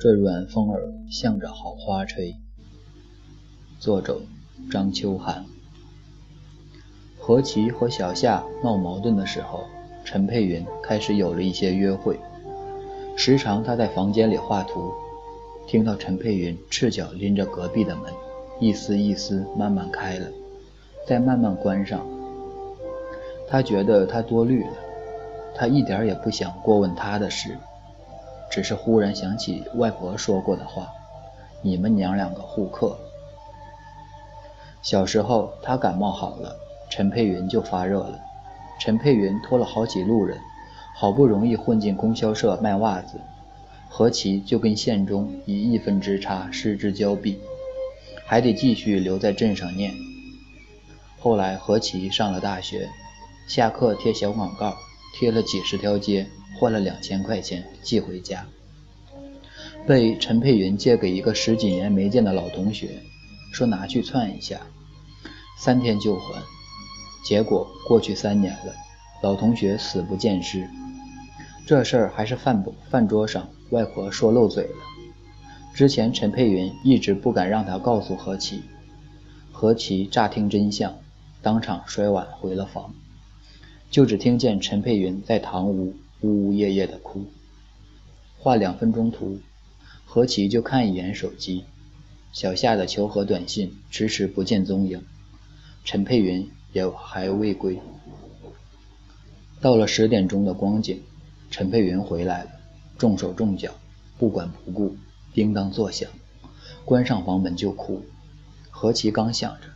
这软风儿向着好花吹。作者：张秋寒。何其和小夏闹矛盾的时候，陈佩云开始有了一些约会。时常他在房间里画图，听到陈佩云赤脚拎着隔壁的门，一丝一丝慢慢开了，再慢慢关上。他觉得他多虑了，他一点也不想过问他的事。只是忽然想起外婆说过的话：“你们娘两个互克。”小时候他感冒好了，陈佩云就发热了。陈佩云托了好几路人，好不容易混进供销社卖袜子，何其就跟县中以一分之差失之交臂，还得继续留在镇上念。后来何其上了大学，下课贴小广告，贴了几十条街。换了两千块钱寄回家，被陈佩云借给一个十几年没见的老同学，说拿去窜一下，三天就还。结果过去三年了，老同学死不见尸。这事儿还是饭饭桌上外婆说漏嘴了。之前陈佩云一直不敢让他告诉何其，何其乍听真相，当场摔碗回了房，就只听见陈佩云在堂屋。呜呜咽咽的哭，画两分钟图，何其就看一眼手机，小夏的求和短信迟迟不见踪影，陈佩云也还未归。到了十点钟的光景，陈佩云回来了，重手重脚，不管不顾，叮当作响，关上房门就哭。何其刚想着，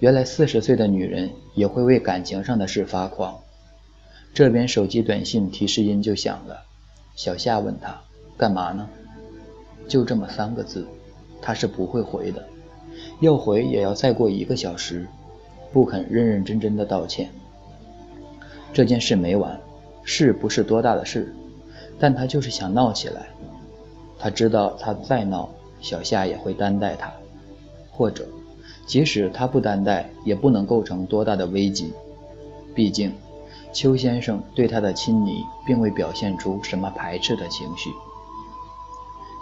原来四十岁的女人也会为感情上的事发狂。这边手机短信提示音就响了，小夏问他干嘛呢？就这么三个字，他是不会回的，要回也要再过一个小时，不肯认认真真的道歉。这件事没完，是不是多大的事？但他就是想闹起来。他知道他再闹，小夏也会担待他，或者即使他不担待，也不能构成多大的危机，毕竟。邱先生对他的亲昵，并未表现出什么排斥的情绪。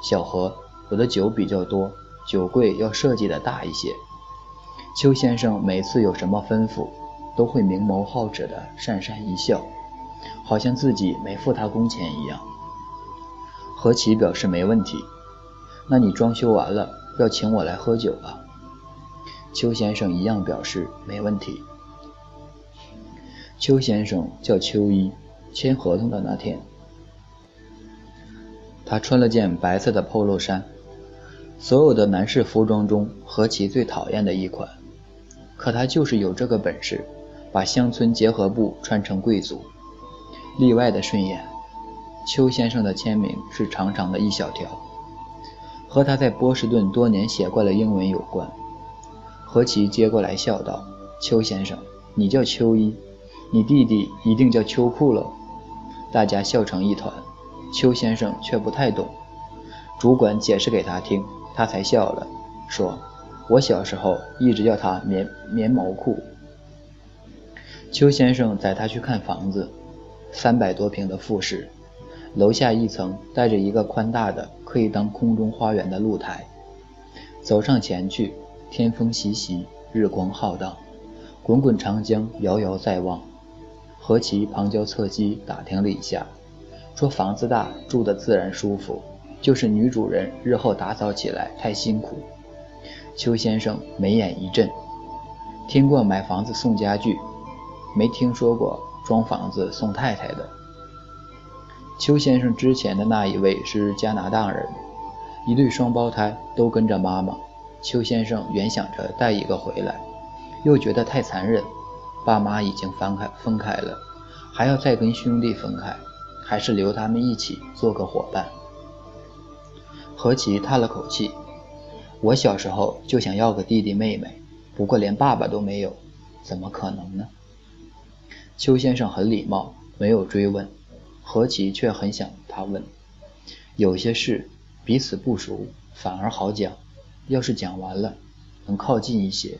小何，我的酒比较多，酒柜要设计的大一些。邱先生每次有什么吩咐，都会明眸皓齿的讪讪一笑，好像自己没付他工钱一样。何其表示没问题。那你装修完了要请我来喝酒啊？邱先生一样表示没问题。邱先生叫邱一，签合同的那天，他穿了件白色的 polo 衫，所有的男士服装中何其最讨厌的一款，可他就是有这个本事，把乡村结合部穿成贵族，例外的顺眼。邱先生的签名是长长的一小条，和他在波士顿多年写惯了英文有关。何其接过来笑道：“邱先生，你叫邱一。”你弟弟一定叫秋裤了，大家笑成一团。邱先生却不太懂，主管解释给他听，他才笑了，说：“我小时候一直叫他棉棉毛裤。”邱先生载他去看房子，三百多平的复式，楼下一层带着一个宽大的可以当空中花园的露台。走上前去，天风习习，日光浩荡，滚滚长江遥遥在望。何其旁敲侧击打听了一下，说房子大，住的自然舒服，就是女主人日后打扫起来太辛苦。邱先生眉眼一震，听过买房子送家具，没听说过装房子送太太的。邱先生之前的那一位是加拿大人，一对双胞胎都跟着妈妈。邱先生原想着带一个回来，又觉得太残忍。爸妈已经分开分开了，还要再跟兄弟分开，还是留他们一起做个伙伴。何其叹了口气：“我小时候就想要个弟弟妹妹，不过连爸爸都没有，怎么可能呢？”邱先生很礼貌，没有追问。何其却很想他问。有些事彼此不熟，反而好讲；要是讲完了，能靠近一些。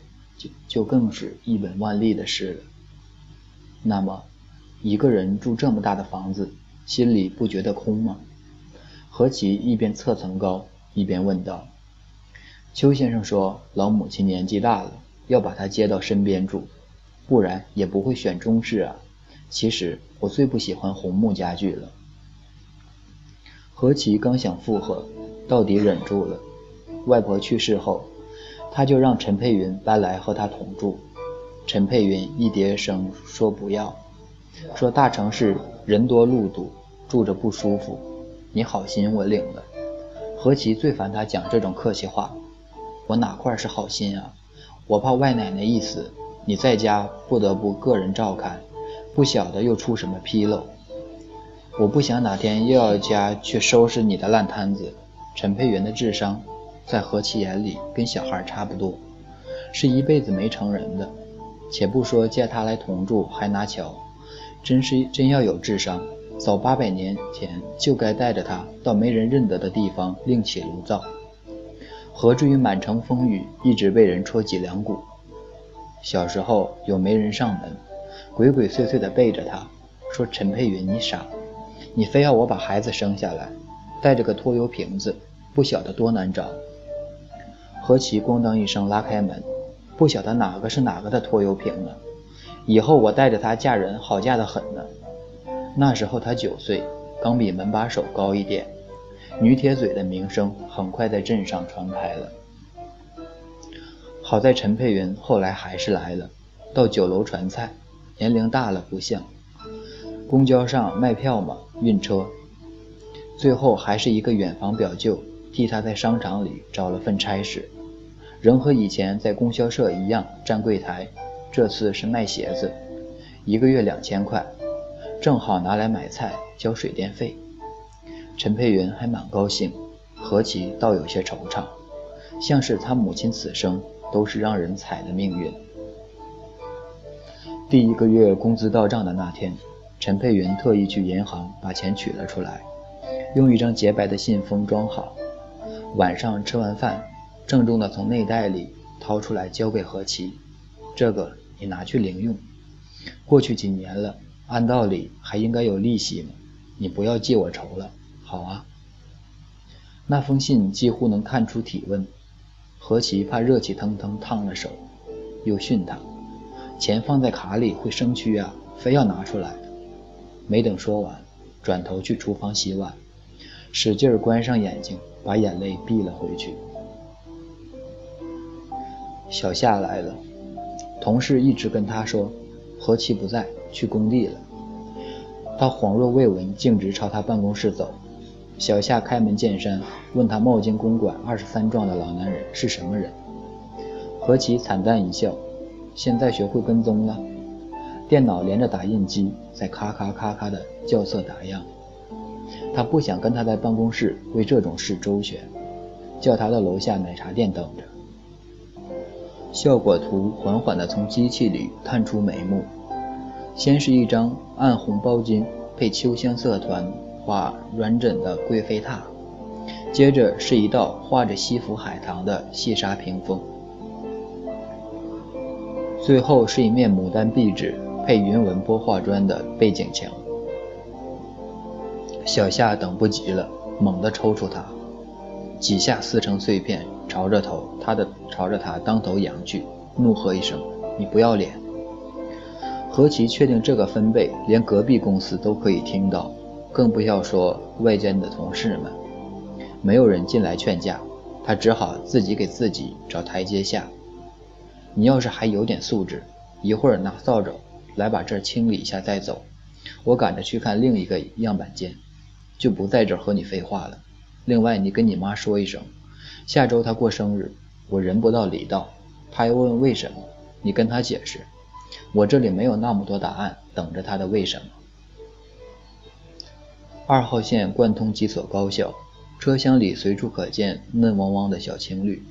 就更是一本万利的事了。那么，一个人住这么大的房子，心里不觉得空吗？何其一边侧层高，一边问道：“邱先生说，老母亲年纪大了，要把她接到身边住，不然也不会选中式啊。其实我最不喜欢红木家具了。”何其刚想附和，到底忍住了。外婆去世后，他就让陈佩云搬来和他同住。陈佩云一叠声说不要，说大城市人多路堵，住着不舒服。你好心我领了。何其最烦他讲这种客气话，我哪块是好心啊？我怕外奶奶一死，你在家不得不个人照看，不晓得又出什么纰漏。我不想哪天又要家去收拾你的烂摊子。陈佩云的智商，在何其眼里跟小孩差不多，是一辈子没成人的。且不说借他来同住还拿桥，真是真要有智商，早八百年前就该带着他到没人认得的地方另起炉灶，何至于满城风雨一直被人戳脊梁骨？小时候有媒人上门，鬼鬼祟祟地背着他说：“陈佩云，你傻。”你非要我把孩子生下来，带着个拖油瓶子，不晓得多难找。何其咣当一声拉开门，不晓得哪个是哪个的拖油瓶呢？以后我带着她嫁人，好嫁得很呢。那时候她九岁，刚比门把手高一点。女铁嘴的名声很快在镇上传开了。好在陈佩云后来还是来了，到酒楼传菜，年龄大了不像。公交上卖票嘛，运车，最后还是一个远房表舅替他在商场里找了份差事，仍和以前在供销社一样站柜台，这次是卖鞋子，一个月两千块，正好拿来买菜交水电费。陈佩云还蛮高兴，何其倒有些惆怅，像是他母亲此生都是让人踩的命运。第一个月工资到账的那天。陈佩云特意去银行把钱取了出来，用一张洁白的信封装好。晚上吃完饭，郑重地从内袋里掏出来交给何琪：“这个你拿去零用。过去几年了，按道理还应该有利息呢，你不要记我仇了，好啊。”那封信几乎能看出体温，何琪怕热气腾腾烫了手，又训他：“钱放在卡里会生蛆啊，非要拿出来。”没等说完，转头去厨房洗碗，使劲关上眼睛，把眼泪闭了回去。小夏来了，同事一直跟他说何其不在，去工地了。他恍若未闻，径直朝他办公室走。小夏开门见山问他冒进公馆二十三幢的老男人是什么人。何其惨淡一笑，现在学会跟踪了。电脑连着打印机在咔咔咔咔的校色打样，他不想跟他在办公室为这种事周旋，叫他到楼下奶茶店等着。效果图缓缓地从机器里探出眉目，先是一张暗红包巾配秋香色团画软枕的贵妃榻，接着是一道画着西府海棠的细纱屏风，最后是一面牡丹壁纸。配云纹玻化砖的背景墙，小夏等不及了，猛地抽出它，几下撕成碎片，朝着头他的朝着他当头扬去，怒喝一声：“你不要脸！”何其确定这个分贝连隔壁公司都可以听到，更不要说外间的同事们。没有人进来劝架，他只好自己给自己找台阶下。你要是还有点素质，一会儿拿扫帚。来把这儿清理一下再走，我赶着去看另一个样板间，就不在这和你废话了。另外，你跟你妈说一声，下周她过生日，我人不到礼到。她又问为什么，你跟她解释，我这里没有那么多答案等着她的为什么。二号线贯通几所高校，车厢里随处可见嫩汪汪的小情侣。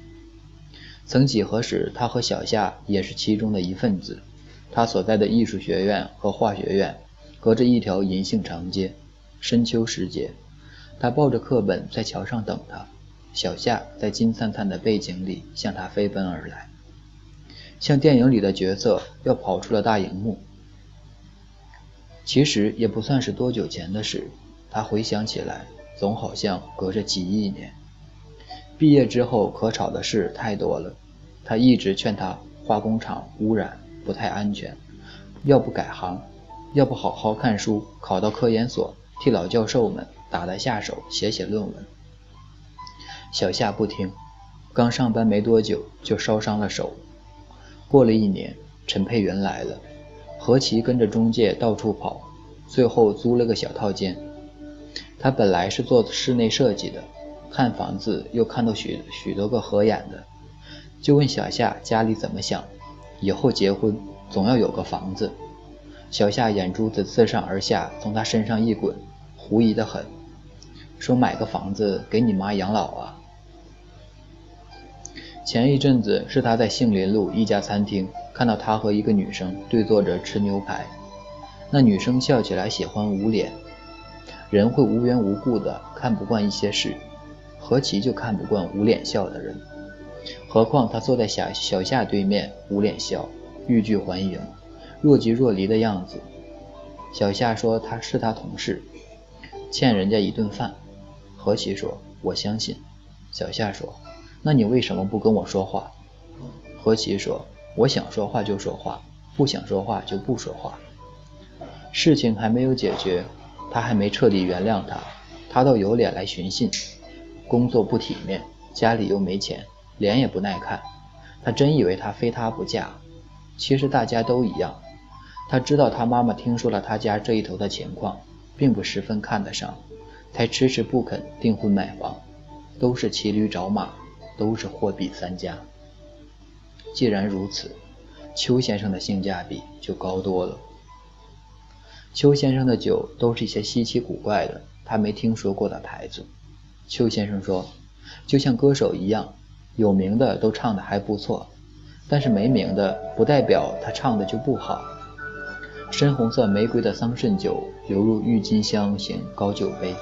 曾几何时，他和小夏也是其中的一份子。他所在的艺术学院和化学院隔着一条银杏长街。深秋时节，他抱着课本在桥上等他。小夏在金灿灿的背景里向他飞奔而来，像电影里的角色要跑出了大荧幕。其实也不算是多久前的事。他回想起来，总好像隔着几亿年。毕业之后可吵的事太多了，他一直劝他化工厂污染不太安全，要不改行，要不好好看书，考到科研所，替老教授们打打下手，写写论文。小夏不听，刚上班没多久就烧伤了手。过了一年，陈佩云来了，何其跟着中介到处跑，最后租了个小套间。他本来是做室内设计的，看房子又看到许许多个合眼的，就问小夏家里怎么想，以后结婚总要有个房子。小夏眼珠子自上而下从他身上一滚，狐疑的很，说买个房子给你妈养老啊。前一阵子是他在杏林路一家餐厅看到他和一个女生对坐着吃牛排，那女生笑起来喜欢捂脸，人会无缘无故的看不惯一些事，何其就看不惯捂脸笑的人，何况他坐在小小夏对面捂脸笑，欲拒还迎，若即若离的样子。小夏说他是他同事，欠人家一顿饭。何其说我相信。小夏说。那你为什么不跟我说话？何其说：“我想说话就说话，不想说话就不说话。”事情还没有解决，他还没彻底原谅他，他倒有脸来寻衅。工作不体面，家里又没钱，脸也不耐看。他真以为他非他不嫁？其实大家都一样。他知道他妈妈听说了他家这一头的情况，并不十分看得上，才迟迟不肯订婚买房，都是骑驴找马。都是货比三家。既然如此，邱先生的性价比就高多了。邱先生的酒都是一些稀奇古怪的，他没听说过的牌子。邱先生说，就像歌手一样，有名的都唱的还不错，但是没名的不代表他唱的就不好。深红色玫瑰的桑葚酒流入郁金香型高酒杯。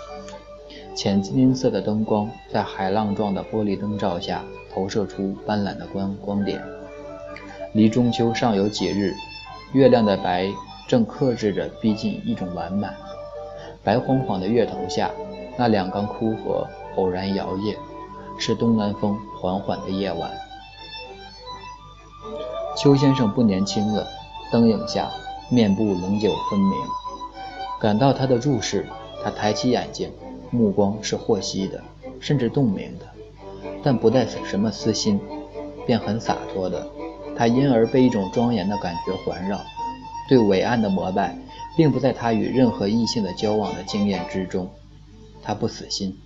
浅金色的灯光在海浪状的玻璃灯罩下投射出斑斓的光光点。离中秋尚有几日，月亮的白正克制着逼近一种完满。白晃晃的月头下，那两缸枯荷偶然摇曳，是东南风缓缓的夜晚。邱先生不年轻了，灯影下面部棱角分明。感到他的注视，他抬起眼睛。目光是获悉的，甚至洞明的，但不带什么私心，便很洒脱的。他因而被一种庄严的感觉环绕。对伟岸的膜拜，并不在他与任何异性的交往的经验之中。他不死心，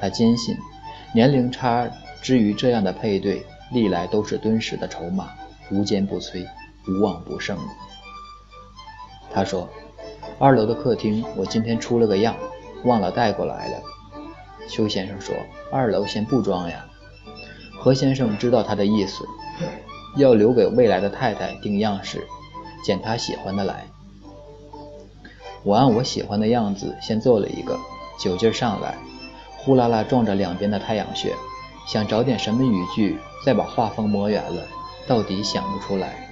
他坚信，年龄差之于这样的配对，历来都是敦实的筹码，无坚不摧，无往不胜。他说：“二楼的客厅，我今天出了个样。”忘了带过来了，邱先生说：“二楼先不装呀。”何先生知道他的意思，要留给未来的太太定样式，捡她喜欢的来。我按我喜欢的样子先做了一个，酒劲上来，呼啦啦撞着两边的太阳穴，想找点什么语句，再把画风磨圆了，到底想不出来，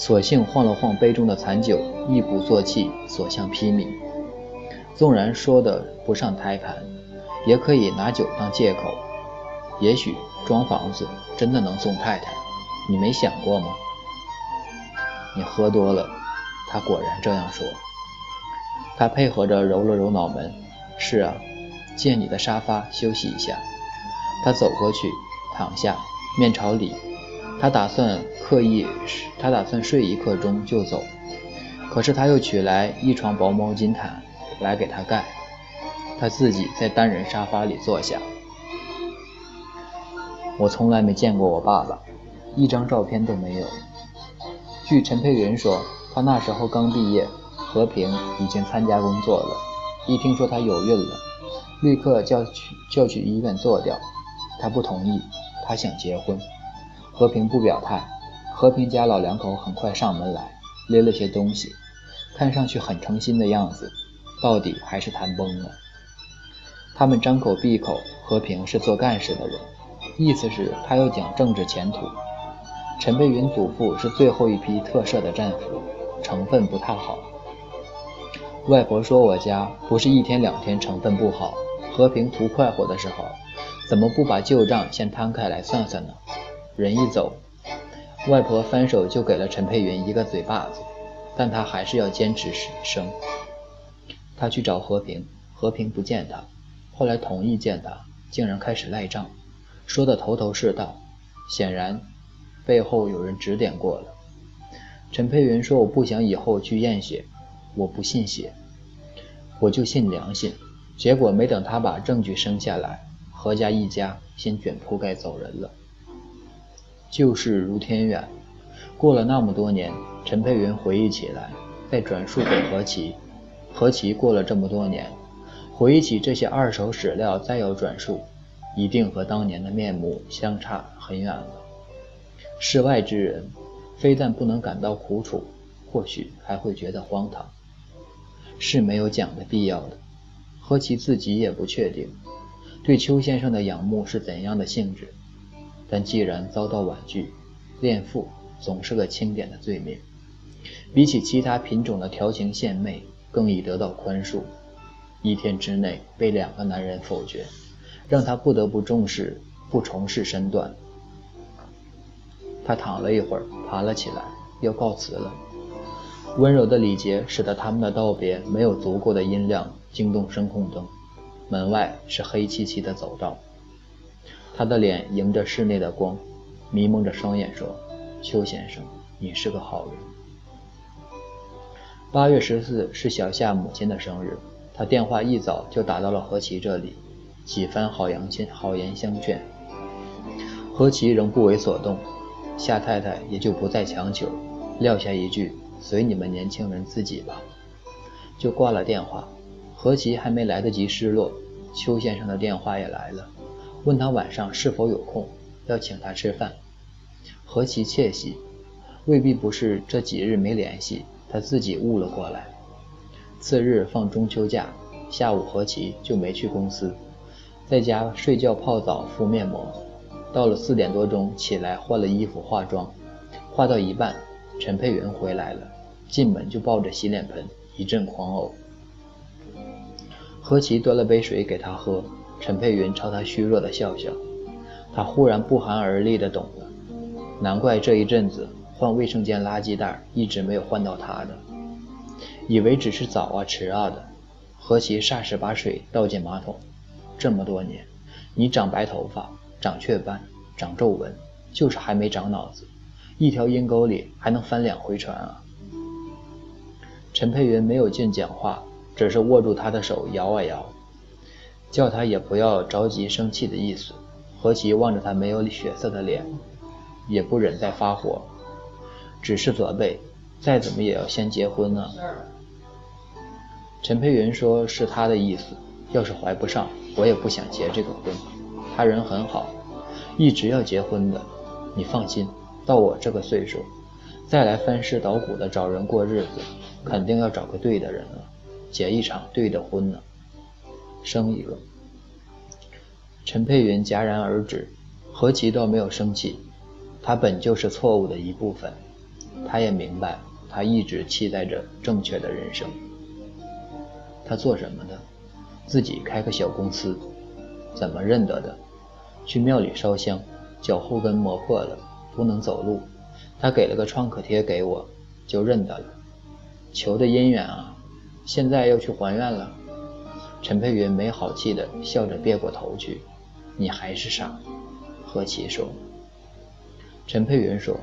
索性晃了晃杯中的残酒，一鼓作气，所向披靡。纵然说的不上台盘，也可以拿酒当借口。也许装房子真的能送太太，你没想过吗？你喝多了，他果然这样说。他配合着揉了揉脑门。是啊，借你的沙发休息一下。他走过去，躺下，面朝里。他打算刻意，他打算睡一刻钟就走。可是他又取来一床薄毛巾毯。来给他盖，他自己在单人沙发里坐下。我从来没见过我爸爸，一张照片都没有。据陈佩云说，他那时候刚毕业，和平已经参加工作了。一听说他有孕了，立刻叫去叫去医院做掉。他不同意，他想结婚。和平不表态。和平家老两口很快上门来，拎了些东西，看上去很诚心的样子。到底还是谈崩了。他们张口闭口，和平是做干事的人，意思是他要讲政治前途。陈佩云祖父是最后一批特赦的战俘，成分不太好。外婆说我家不是一天两天成分不好，和平图快活的时候，怎么不把旧账先摊开来算算呢？人一走，外婆翻手就给了陈佩云一个嘴巴子，但他还是要坚持生。他去找和平，和平不见他，后来同意见他，竟然开始赖账，说的头头是道，显然背后有人指点过了。陈佩云说：“我不想以后去验血，我不信血，我就信良心。”结果没等他把证据生下来，何家一家先卷铺盖走人了。旧事如天远，过了那么多年，陈佩云回忆起来，再转述给何其。何其过了这么多年，回忆起这些二手史料，再有转述，一定和当年的面目相差很远了。世外之人，非但不能感到苦楚，或许还会觉得荒唐，是没有讲的必要的。何其自己也不确定，对邱先生的仰慕是怎样的性质。但既然遭到婉拒，恋父总是个轻点的罪名，比起其他品种的调情献媚。更易得到宽恕，一天之内被两个男人否决，让他不得不重视不重视身段。他躺了一会儿，爬了起来，要告辞了。温柔的礼节使得他们的道别没有足够的音量惊动声控灯。门外是黑漆漆的走道，他的脸迎着室内的光，迷蒙着双眼说：“邱先生，你是个好人。”八月十四是小夏母亲的生日，他电话一早就打到了何其这里，几番好言相好言相劝，何其仍不为所动，夏太太也就不再强求，撂下一句随你们年轻人自己吧，就挂了电话。何其还没来得及失落，邱先生的电话也来了，问他晚上是否有空，要请他吃饭。何其窃喜，未必不是这几日没联系。他自己悟了过来。次日放中秋假，下午何其就没去公司，在家睡觉、泡澡、敷面膜。到了四点多钟起来换了衣服、化妆，化到一半，陈佩云回来了，进门就抱着洗脸盆，一阵狂呕。何其端了杯水给他喝，陈佩云朝他虚弱的笑笑，他忽然不寒而栗的懂了，难怪这一阵子。换卫生间垃圾袋一直没有换到他的，以为只是早啊迟啊的。何其霎时把水倒进马桶。这么多年，你长白头发、长雀斑、长皱纹，就是还没长脑子。一条阴沟里还能翻两回船啊！陈佩云没有劲讲话，只是握住他的手摇啊摇，叫他也不要着急生气的意思。何其望着他没有血色的脸，也不忍再发火。只是责备，再怎么也要先结婚呢。陈佩云说是他的意思，要是怀不上，我也不想结这个婚。他人很好，一直要结婚的。你放心，到我这个岁数，再来翻尸倒骨的找人过日子，肯定要找个对的人了，结一场对的婚呢。生一个。陈佩云戛然而止，何其倒没有生气，他本就是错误的一部分。他也明白，他一直期待着正确的人生。他做什么的？自己开个小公司。怎么认得的？去庙里烧香，脚后跟磨破了，不能走路。他给了个创可贴给我，就认得了。求的姻缘啊！现在要去还愿了。陈佩云没好气的笑着别过头去。你还是傻。何其说。陈佩云说。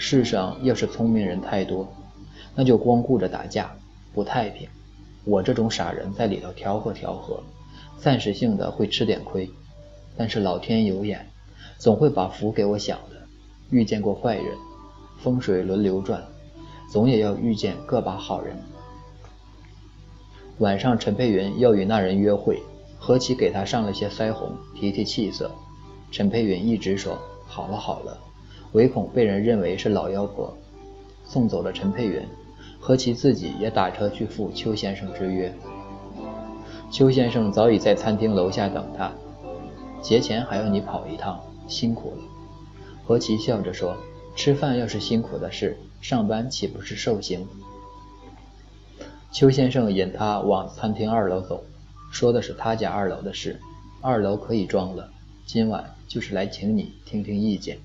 世上要是聪明人太多，那就光顾着打架，不太平。我这种傻人在里头调和调和，暂时性的会吃点亏，但是老天有眼，总会把福给我享的。遇见过坏人，风水轮流转，总也要遇见个把好人。晚上，陈佩云要与那人约会，何其给他上了些腮红，提提气色。陈佩云一直说好了好了。唯恐被人认为是老妖婆，送走了陈佩云，何其自己也打车去赴邱先生之约。邱先生早已在餐厅楼下等他，节前还要你跑一趟，辛苦了。何其笑着说：“吃饭要是辛苦的事，上班岂不是受刑？”邱先生引他往餐厅二楼走，说的是他家二楼的事，二楼可以装了。今晚就是来请你听听意见。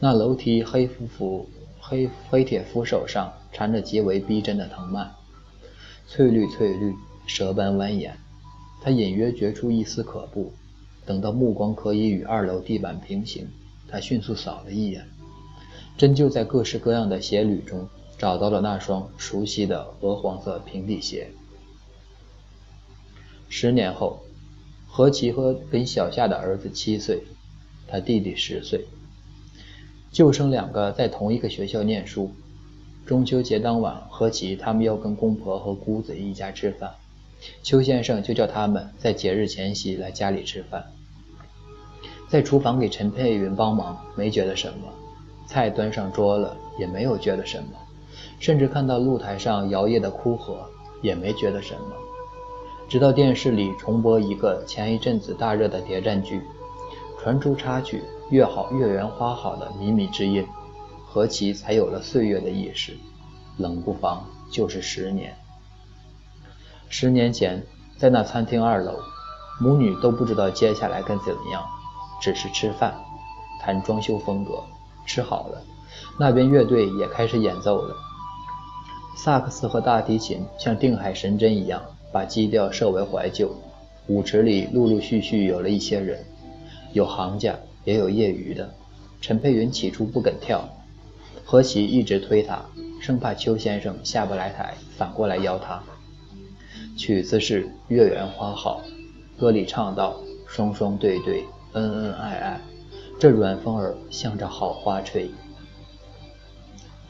那楼梯黑扶扶黑黑铁扶手上缠着极为逼真的藤蔓，翠绿翠绿，蛇般蜿蜒。他隐约觉出一丝可怖。等到目光可以与二楼地板平行，他迅速扫了一眼，真就在各式各样的鞋履中找到了那双熟悉的鹅黄色平底鞋。十年后，何其和跟小夏的儿子七岁，他弟弟十岁，就生两个在同一个学校念书。中秋节当晚，何其他们要跟公婆和姑子一家吃饭。邱先生就叫他们在节日前夕来家里吃饭，在厨房给陈佩云帮忙，没觉得什么；菜端上桌了，也没有觉得什么；甚至看到露台上摇曳的枯荷，也没觉得什么。直到电视里重播一个前一阵子大热的谍战剧，传出插曲“月好月圆花好”的靡靡之音，何其才有了岁月的意识，冷不防就是十年。十年前，在那餐厅二楼，母女都不知道接下来该怎样，只是吃饭，谈装修风格。吃好了，那边乐队也开始演奏了。萨克斯和大提琴像定海神针一样，把基调设为怀旧。舞池里陆陆续续有了一些人，有行家，也有业余的。陈佩云起初不肯跳，何其一直推他，生怕邱先生下不来台，反过来邀他。曲子是《月圆花好》，歌里唱道：“双双对对，恩恩爱爱，这软风儿向着好花吹。”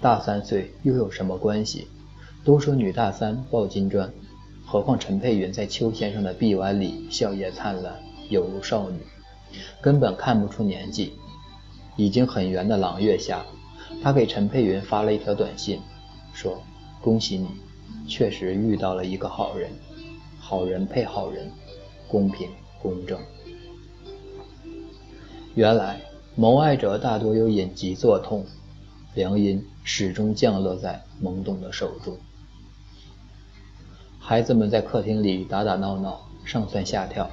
大三岁又有什么关系？都说女大三抱金砖，何况陈佩云在邱先生的臂弯里笑靥灿烂，犹如少女，根本看不出年纪。已经很圆的朗月下，他给陈佩云发了一条短信，说：“恭喜你。”确实遇到了一个好人，好人配好人，公平公正。原来谋爱者大多有隐疾作痛，良因始终降落在懵懂的手中。孩子们在客厅里打打闹闹，上蹿下跳。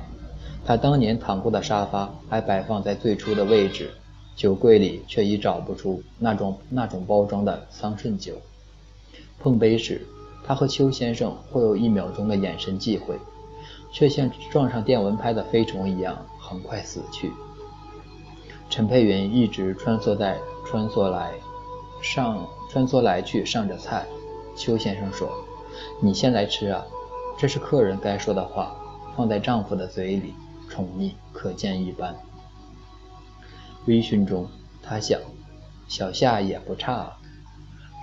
他当年躺过的沙发还摆放在最初的位置，酒柜里却已找不出那种那种包装的桑葚酒。碰杯时。他和邱先生会有一秒钟的眼神忌讳，却像撞上电蚊拍的飞虫一样很快死去。陈佩云一直穿梭在穿梭来上穿梭来去上着菜。邱先生说：“你先来吃啊，这是客人该说的话，放在丈夫的嘴里，宠溺可见一斑。”微醺中，他想，小夏也不差啊，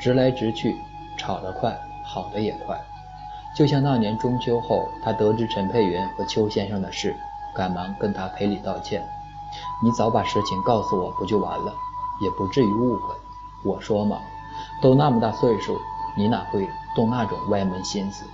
直来直去，炒得快。好的也快，就像那年中秋后，他得知陈佩云和邱先生的事，赶忙跟他赔礼道歉。你早把实情告诉我不就完了，也不至于误会。我说嘛，都那么大岁数，你哪会动那种歪门心思？